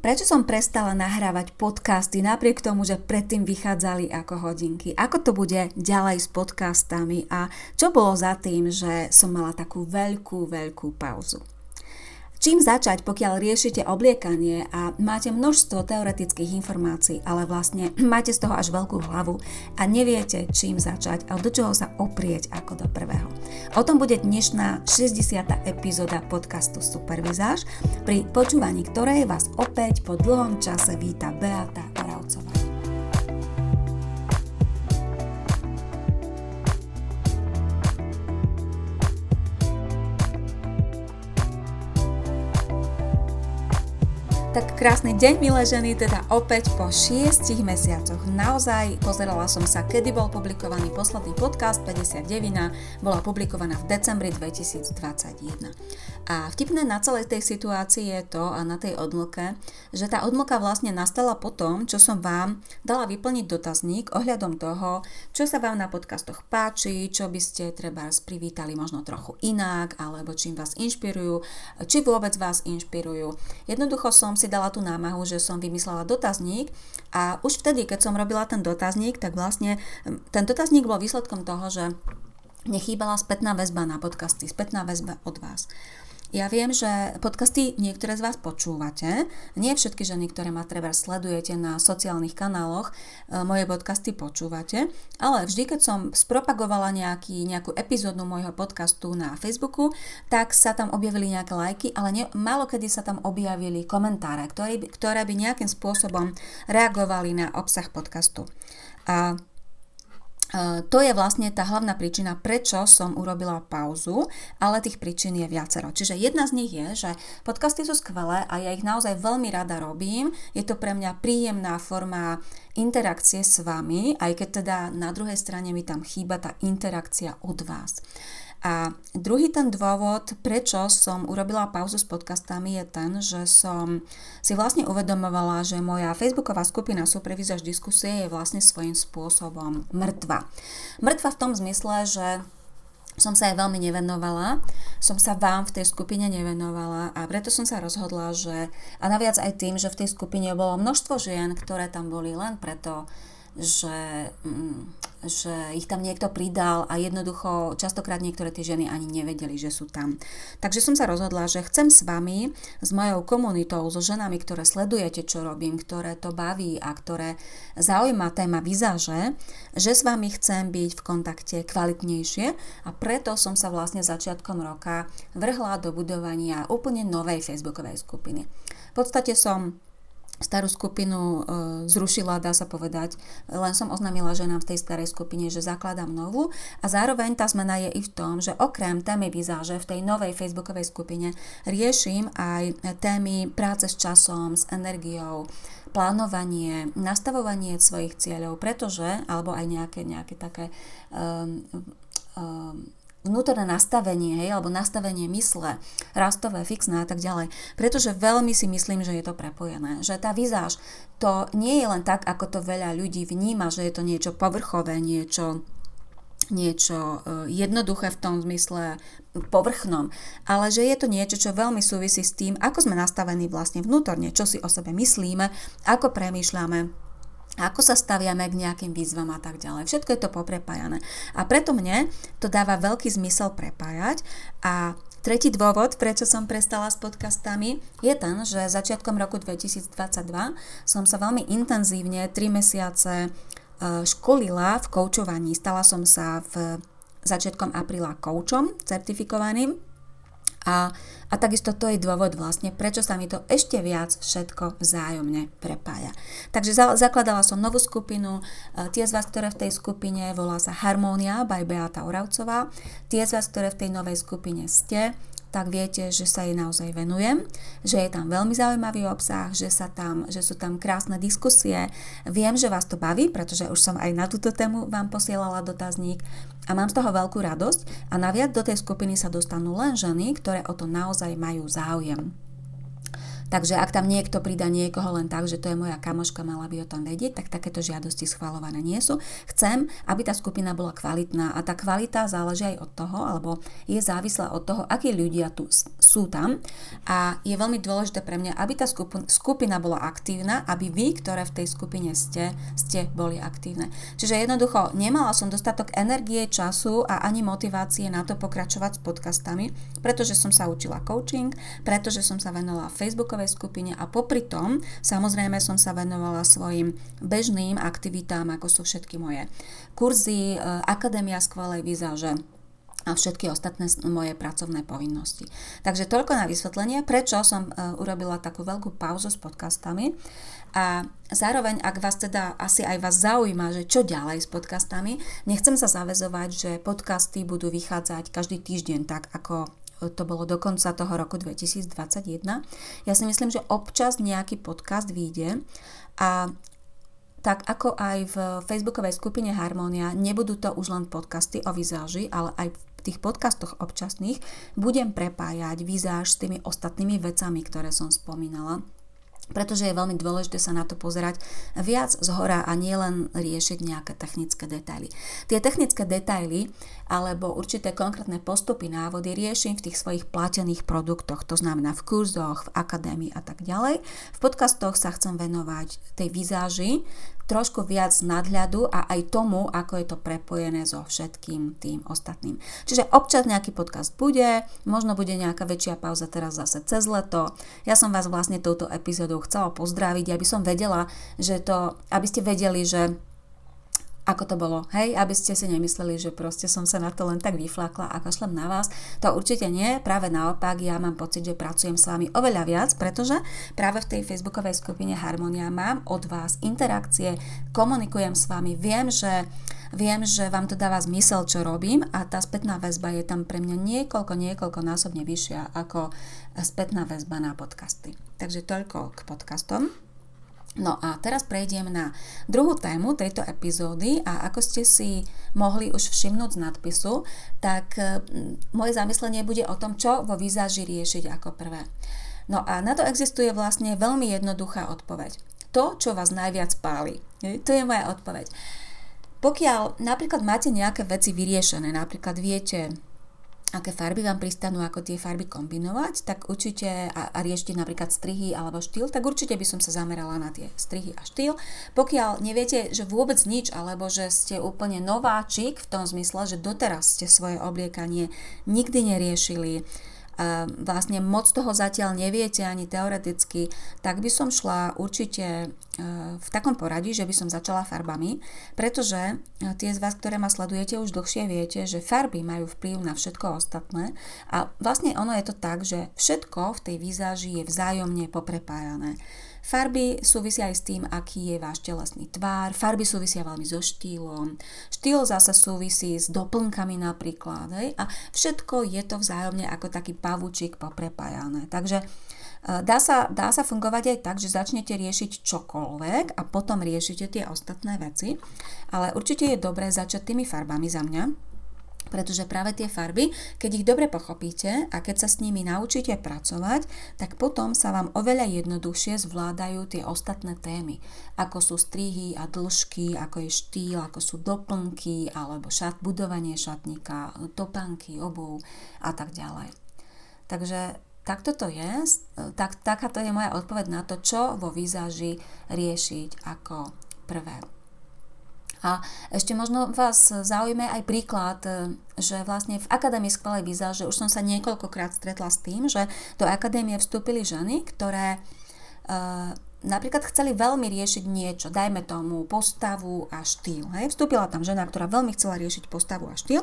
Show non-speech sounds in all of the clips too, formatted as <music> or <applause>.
Prečo som prestala nahrávať podcasty napriek tomu, že predtým vychádzali ako hodinky? Ako to bude ďalej s podcastami a čo bolo za tým, že som mala takú veľkú, veľkú pauzu? Čím začať, pokiaľ riešite obliekanie a máte množstvo teoretických informácií, ale vlastne <clears throat> máte z toho až veľkú hlavu a neviete, čím začať a do čoho sa oprieť ako do prvého. O tom bude dnešná 60. epizóda podcastu Supervizáž, pri počúvaní ktorej vás opäť po dlhom čase víta Beata krásny deň, milé ženy, teda opäť po šiestich mesiacoch. Naozaj pozerala som sa, kedy bol publikovaný posledný podcast, 59. bola publikovaná v decembri 2021. A vtipné na celej tej situácii je to, a na tej odmlke, že tá odmlka vlastne nastala po tom, čo som vám dala vyplniť dotazník ohľadom toho, čo sa vám na podcastoch páči, čo by ste treba privítali možno trochu inak, alebo čím vás inšpirujú, či vôbec vás inšpirujú. Jednoducho som si dala tú námahu, že som vymyslela dotazník a už vtedy, keď som robila ten dotazník, tak vlastne ten dotazník bol výsledkom toho, že nechýbala spätná väzba na podcasty, spätná väzba od vás. Ja viem, že podcasty niektoré z vás počúvate. Nie všetky ženy, ktoré ma treba sledujete na sociálnych kanáloch, e, moje podcasty počúvate, ale vždy, keď som spropagovala nejaký, nejakú epizódnu môjho podcastu na Facebooku, tak sa tam objavili nejaké lajky, ale ne, málo kedy sa tam objavili komentáre, ktoré, ktoré by nejakým spôsobom reagovali na obsah podcastu. A to je vlastne tá hlavná príčina, prečo som urobila pauzu, ale tých príčin je viacero. Čiže jedna z nich je, že podcasty sú skvelé a ja ich naozaj veľmi rada robím. Je to pre mňa príjemná forma interakcie s vami, aj keď teda na druhej strane mi tam chýba tá interakcia od vás. A druhý ten dôvod, prečo som urobila pauzu s podcastami je ten, že som si vlastne uvedomovala, že moja facebooková skupina Supervizáž diskusie je vlastne svojím spôsobom mŕtva. Mŕtva v tom zmysle, že som sa aj veľmi nevenovala, som sa vám v tej skupine nevenovala a preto som sa rozhodla, že a naviac aj tým, že v tej skupine bolo množstvo žien, ktoré tam boli len preto, že, mm, že ich tam niekto pridal a jednoducho častokrát niektoré tie ženy ani nevedeli, že sú tam. Takže som sa rozhodla, že chcem s vami, s mojou komunitou, so ženami, ktoré sledujete, čo robím, ktoré to baví a ktoré zaujíma téma vizáže, že s vami chcem byť v kontakte kvalitnejšie a preto som sa vlastne začiatkom roka vrhla do budovania úplne novej facebookovej skupiny. V podstate som starú skupinu e, zrušila, dá sa povedať. Len som oznámila ženám v tej starej skupine, že zakladám novú a zároveň tá zmena je i v tom, že okrem témy vizáže v tej novej facebookovej skupine riešim aj témy práce s časom, s energiou, plánovanie, nastavovanie svojich cieľov, pretože, alebo aj nejaké, nejaké také um, um, vnútorné nastavenie, hej, alebo nastavenie mysle, rastové, fixné a tak ďalej. Pretože veľmi si myslím, že je to prepojené. Že tá vizáž, to nie je len tak, ako to veľa ľudí vníma, že je to niečo povrchové, niečo niečo e, jednoduché v tom zmysle povrchnom, ale že je to niečo, čo veľmi súvisí s tým, ako sme nastavení vlastne vnútorne, čo si o sebe myslíme, ako premýšľame, ako sa staviame k nejakým výzvam a tak ďalej. Všetko je to poprepájané. A preto mne to dáva veľký zmysel prepájať a Tretí dôvod, prečo som prestala s podcastami, je ten, že začiatkom roku 2022 som sa veľmi intenzívne 3 mesiace e, školila v koučovaní. Stala som sa v začiatkom apríla koučom certifikovaným a, a takisto to je dôvod vlastne, prečo sa mi to ešte viac všetko vzájomne prepája. Takže za, zakladala som novú skupinu, e, tie z vás, ktoré v tej skupine volá sa Harmónia by Beata Oravcová, tie z vás, ktoré v tej novej skupine ste, tak viete, že sa jej naozaj venujem, že je tam veľmi zaujímavý obsah, že, sa tam, že sú tam krásne diskusie. Viem, že vás to baví, pretože už som aj na túto tému vám posielala dotazník a mám z toho veľkú radosť a naviac do tej skupiny sa dostanú len ženy, ktoré o to naozaj majú záujem. Takže ak tam niekto pridá niekoho len tak, že to je moja kamoška, mala by o tom vedieť, tak takéto žiadosti schvalované nie sú. Chcem, aby tá skupina bola kvalitná a tá kvalita záleží aj od toho, alebo je závislá od toho, akí ľudia tu sú tam a je veľmi dôležité pre mňa, aby tá skupina bola aktívna, aby vy, ktoré v tej skupine ste, ste boli aktívne. Čiže jednoducho nemala som dostatok energie, času a ani motivácie na to pokračovať s podcastami, pretože som sa učila coaching, pretože som sa venovala Facebookovej skupine a popri tom samozrejme som sa venovala svojim bežným aktivitám, ako sú všetky moje kurzy, e, Akadémia skvelej výzaže, a všetky ostatné moje pracovné povinnosti. Takže toľko na vysvetlenie, prečo som e, urobila takú veľkú pauzu s podcastami. A zároveň, ak vás teda asi aj vás zaujíma, že čo ďalej s podcastami, nechcem sa zavezovať, že podcasty budú vychádzať každý týždeň tak, ako to bolo do konca toho roku 2021. Ja si myslím, že občas nejaký podcast vyjde a tak ako aj v facebookovej skupine Harmonia, nebudú to už len podcasty o vizáži, ale aj v tých podcastoch občasných budem prepájať vizáž s tými ostatnými vecami, ktoré som spomínala pretože je veľmi dôležité sa na to pozerať viac z hora a nielen riešiť nejaké technické detaily. Tie technické detaily alebo určité konkrétne postupy, návody riešim v tých svojich platených produktoch, to znamená v kurzoch, v akadémii a tak ďalej. V podcastoch sa chcem venovať tej vizáži, trošku viac nadhľadu a aj tomu, ako je to prepojené so všetkým tým ostatným. Čiže občas nejaký podcast bude, možno bude nejaká väčšia pauza teraz zase cez leto. Ja som vás vlastne touto epizódou chcela pozdraviť, aby som vedela, že to, aby ste vedeli, že ako to bolo, hej, aby ste si nemysleli, že proste som sa na to len tak vyflakla a kašlem na vás. To určite nie, práve naopak, ja mám pocit, že pracujem s vami oveľa viac, pretože práve v tej facebookovej skupine Harmonia mám od vás interakcie, komunikujem s vami, viem, že Viem, že vám to dáva zmysel, čo robím a tá spätná väzba je tam pre mňa niekoľko, niekoľko násobne vyššia ako spätná väzba na podcasty. Takže toľko k podcastom. No a teraz prejdem na druhú tému tejto epizódy a ako ste si mohli už všimnúť z nadpisu, tak moje zamyslenie bude o tom, čo vo výzaži riešiť ako prvé. No a na to existuje vlastne veľmi jednoduchá odpoveď. To, čo vás najviac páli. To je moja odpoveď. Pokiaľ napríklad máte nejaké veci vyriešené, napríklad viete, aké farby vám pristanú, ako tie farby kombinovať, tak určite a, a riešte napríklad strihy alebo štýl, tak určite by som sa zamerala na tie strihy a štýl. Pokiaľ neviete, že vôbec nič, alebo že ste úplne nováčik v tom zmysle, že doteraz ste svoje obliekanie nikdy neriešili, vlastne moc toho zatiaľ neviete ani teoreticky, tak by som šla určite e, v takom poradí, že by som začala farbami, pretože e, tie z vás, ktoré ma sledujete už dlhšie, viete, že farby majú vplyv na všetko ostatné a vlastne ono je to tak, že všetko v tej výzáži je vzájomne poprepájané. Farby súvisia aj s tým, aký je váš telesný tvár, farby súvisia veľmi so štýlom, štýl zase súvisí s doplnkami napríklad hej? a všetko je to vzájomne ako taký pavúčik poprepájané. Takže e, Dá sa, dá sa fungovať aj tak, že začnete riešiť čokoľvek a potom riešite tie ostatné veci, ale určite je dobré začať tými farbami za mňa, pretože práve tie farby, keď ich dobre pochopíte a keď sa s nimi naučíte pracovať, tak potom sa vám oveľa jednoduchšie zvládajú tie ostatné témy, ako sú strihy a dĺžky, ako je štýl, ako sú doplnky, alebo šat, budovanie šatníka, topánky, obuv a tak ďalej. Takže takto to je, tak, takáto je moja odpoveď na to, čo vo výzaži riešiť ako prvé. A ešte možno vás zaujíme aj príklad, e, že vlastne v Akadémii skvelej že už som sa niekoľkokrát stretla s tým, že do akadémie vstúpili ženy, ktoré uh, napríklad chceli veľmi riešiť niečo, dajme tomu postavu a štýl. Hej? Vstúpila tam žena, ktorá veľmi chcela riešiť postavu a štýl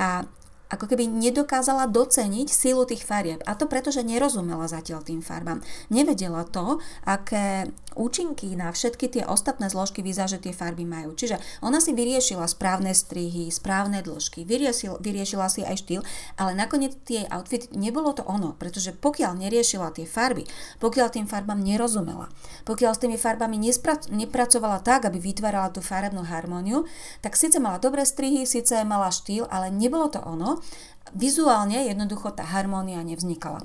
a ako keby nedokázala doceniť sílu tých farieb. A to preto, že nerozumela zatiaľ tým farbám. Nevedela to, aké účinky na všetky tie ostatné zložky výzaže tie farby majú. Čiže ona si vyriešila správne strihy, správne dĺžky, vyriešil, vyriešila si aj štýl, ale nakoniec tie outfit nebolo to ono, pretože pokiaľ neriešila tie farby, pokiaľ tým farbám nerozumela, pokiaľ s tými farbami nesprac- nepracovala tak, aby vytvárala tú farebnú harmóniu, tak síce mala dobré strihy, síce mala štýl, ale nebolo to ono, vizuálne jednoducho tá harmónia nevznikala.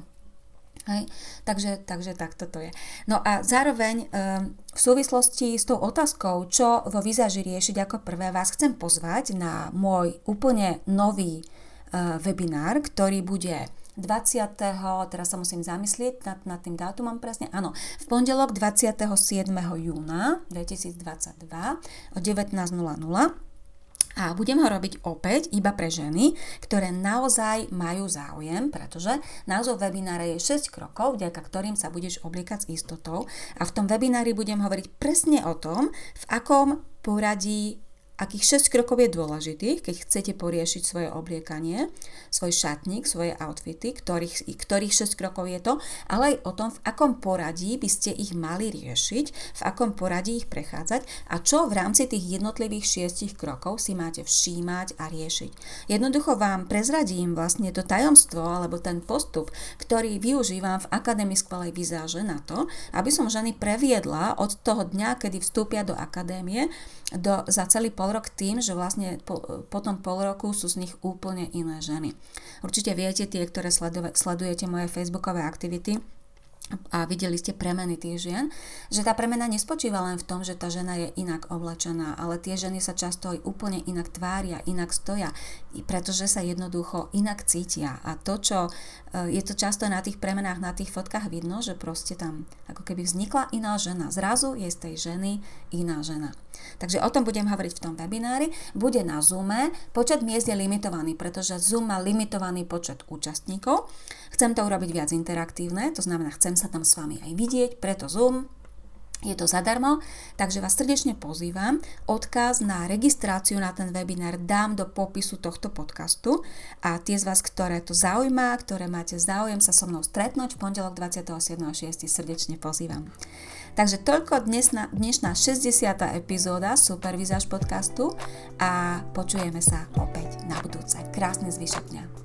Hej? Takže, takže tak toto je. No a zároveň um, v súvislosti s tou otázkou, čo vo výzaži riešiť ako prvé, vás chcem pozvať na môj úplne nový uh, webinár, ktorý bude 20. teraz sa musím zamyslieť nad, nad tým dátumom presne, áno, v pondelok 27. júna 2022 o 19.00 a budem ho robiť opäť iba pre ženy, ktoré naozaj majú záujem, pretože názov webinára je 6 krokov, vďaka ktorým sa budeš obliekať s istotou. A v tom webinári budem hovoriť presne o tom, v akom poradí akých 6 krokov je dôležitých, keď chcete poriešiť svoje obliekanie, svoj šatník, svoje outfity, ktorých, ktorých 6 krokov je to, ale aj o tom, v akom poradí by ste ich mali riešiť, v akom poradí ich prechádzať a čo v rámci tých jednotlivých 6 krokov si máte všímať a riešiť. Jednoducho vám prezradím vlastne to tajomstvo alebo ten postup, ktorý využívam v Akadémii skvelej vizáže na to, aby som ženy previedla od toho dňa, kedy vstúpia do akadémie, do, za celý pol rok tým, že vlastne po, po tom pol roku sú z nich úplne iné ženy. Určite viete, tie, ktoré sledujete moje facebookové aktivity, a videli ste premeny tých žien, že tá premena nespočíva len v tom, že tá žena je inak oblečená, ale tie ženy sa často aj úplne inak tvária, inak stoja, pretože sa jednoducho inak cítia. A to, čo e, je to často na tých premenách, na tých fotkách vidno, že proste tam ako keby vznikla iná žena. Zrazu je z tej ženy iná žena. Takže o tom budem hovoriť v tom webinári. Bude na Zoome. Počet miest je limitovaný, pretože Zoom má limitovaný počet účastníkov. Chcem to urobiť viac interaktívne, to znamená, chcem sa tam s vami aj vidieť, preto Zoom, je to zadarmo, takže vás srdečne pozývam. Odkaz na registráciu na ten webinár dám do popisu tohto podcastu a tie z vás, ktoré to zaujíma, ktoré máte záujem sa so mnou stretnúť v pondelok 27.6. srdečne pozývam. Takže toľko dnesná, dnešná 60. epizóda Supervizáž podcastu a počujeme sa opäť na budúce. Krásny zvyšok dňa.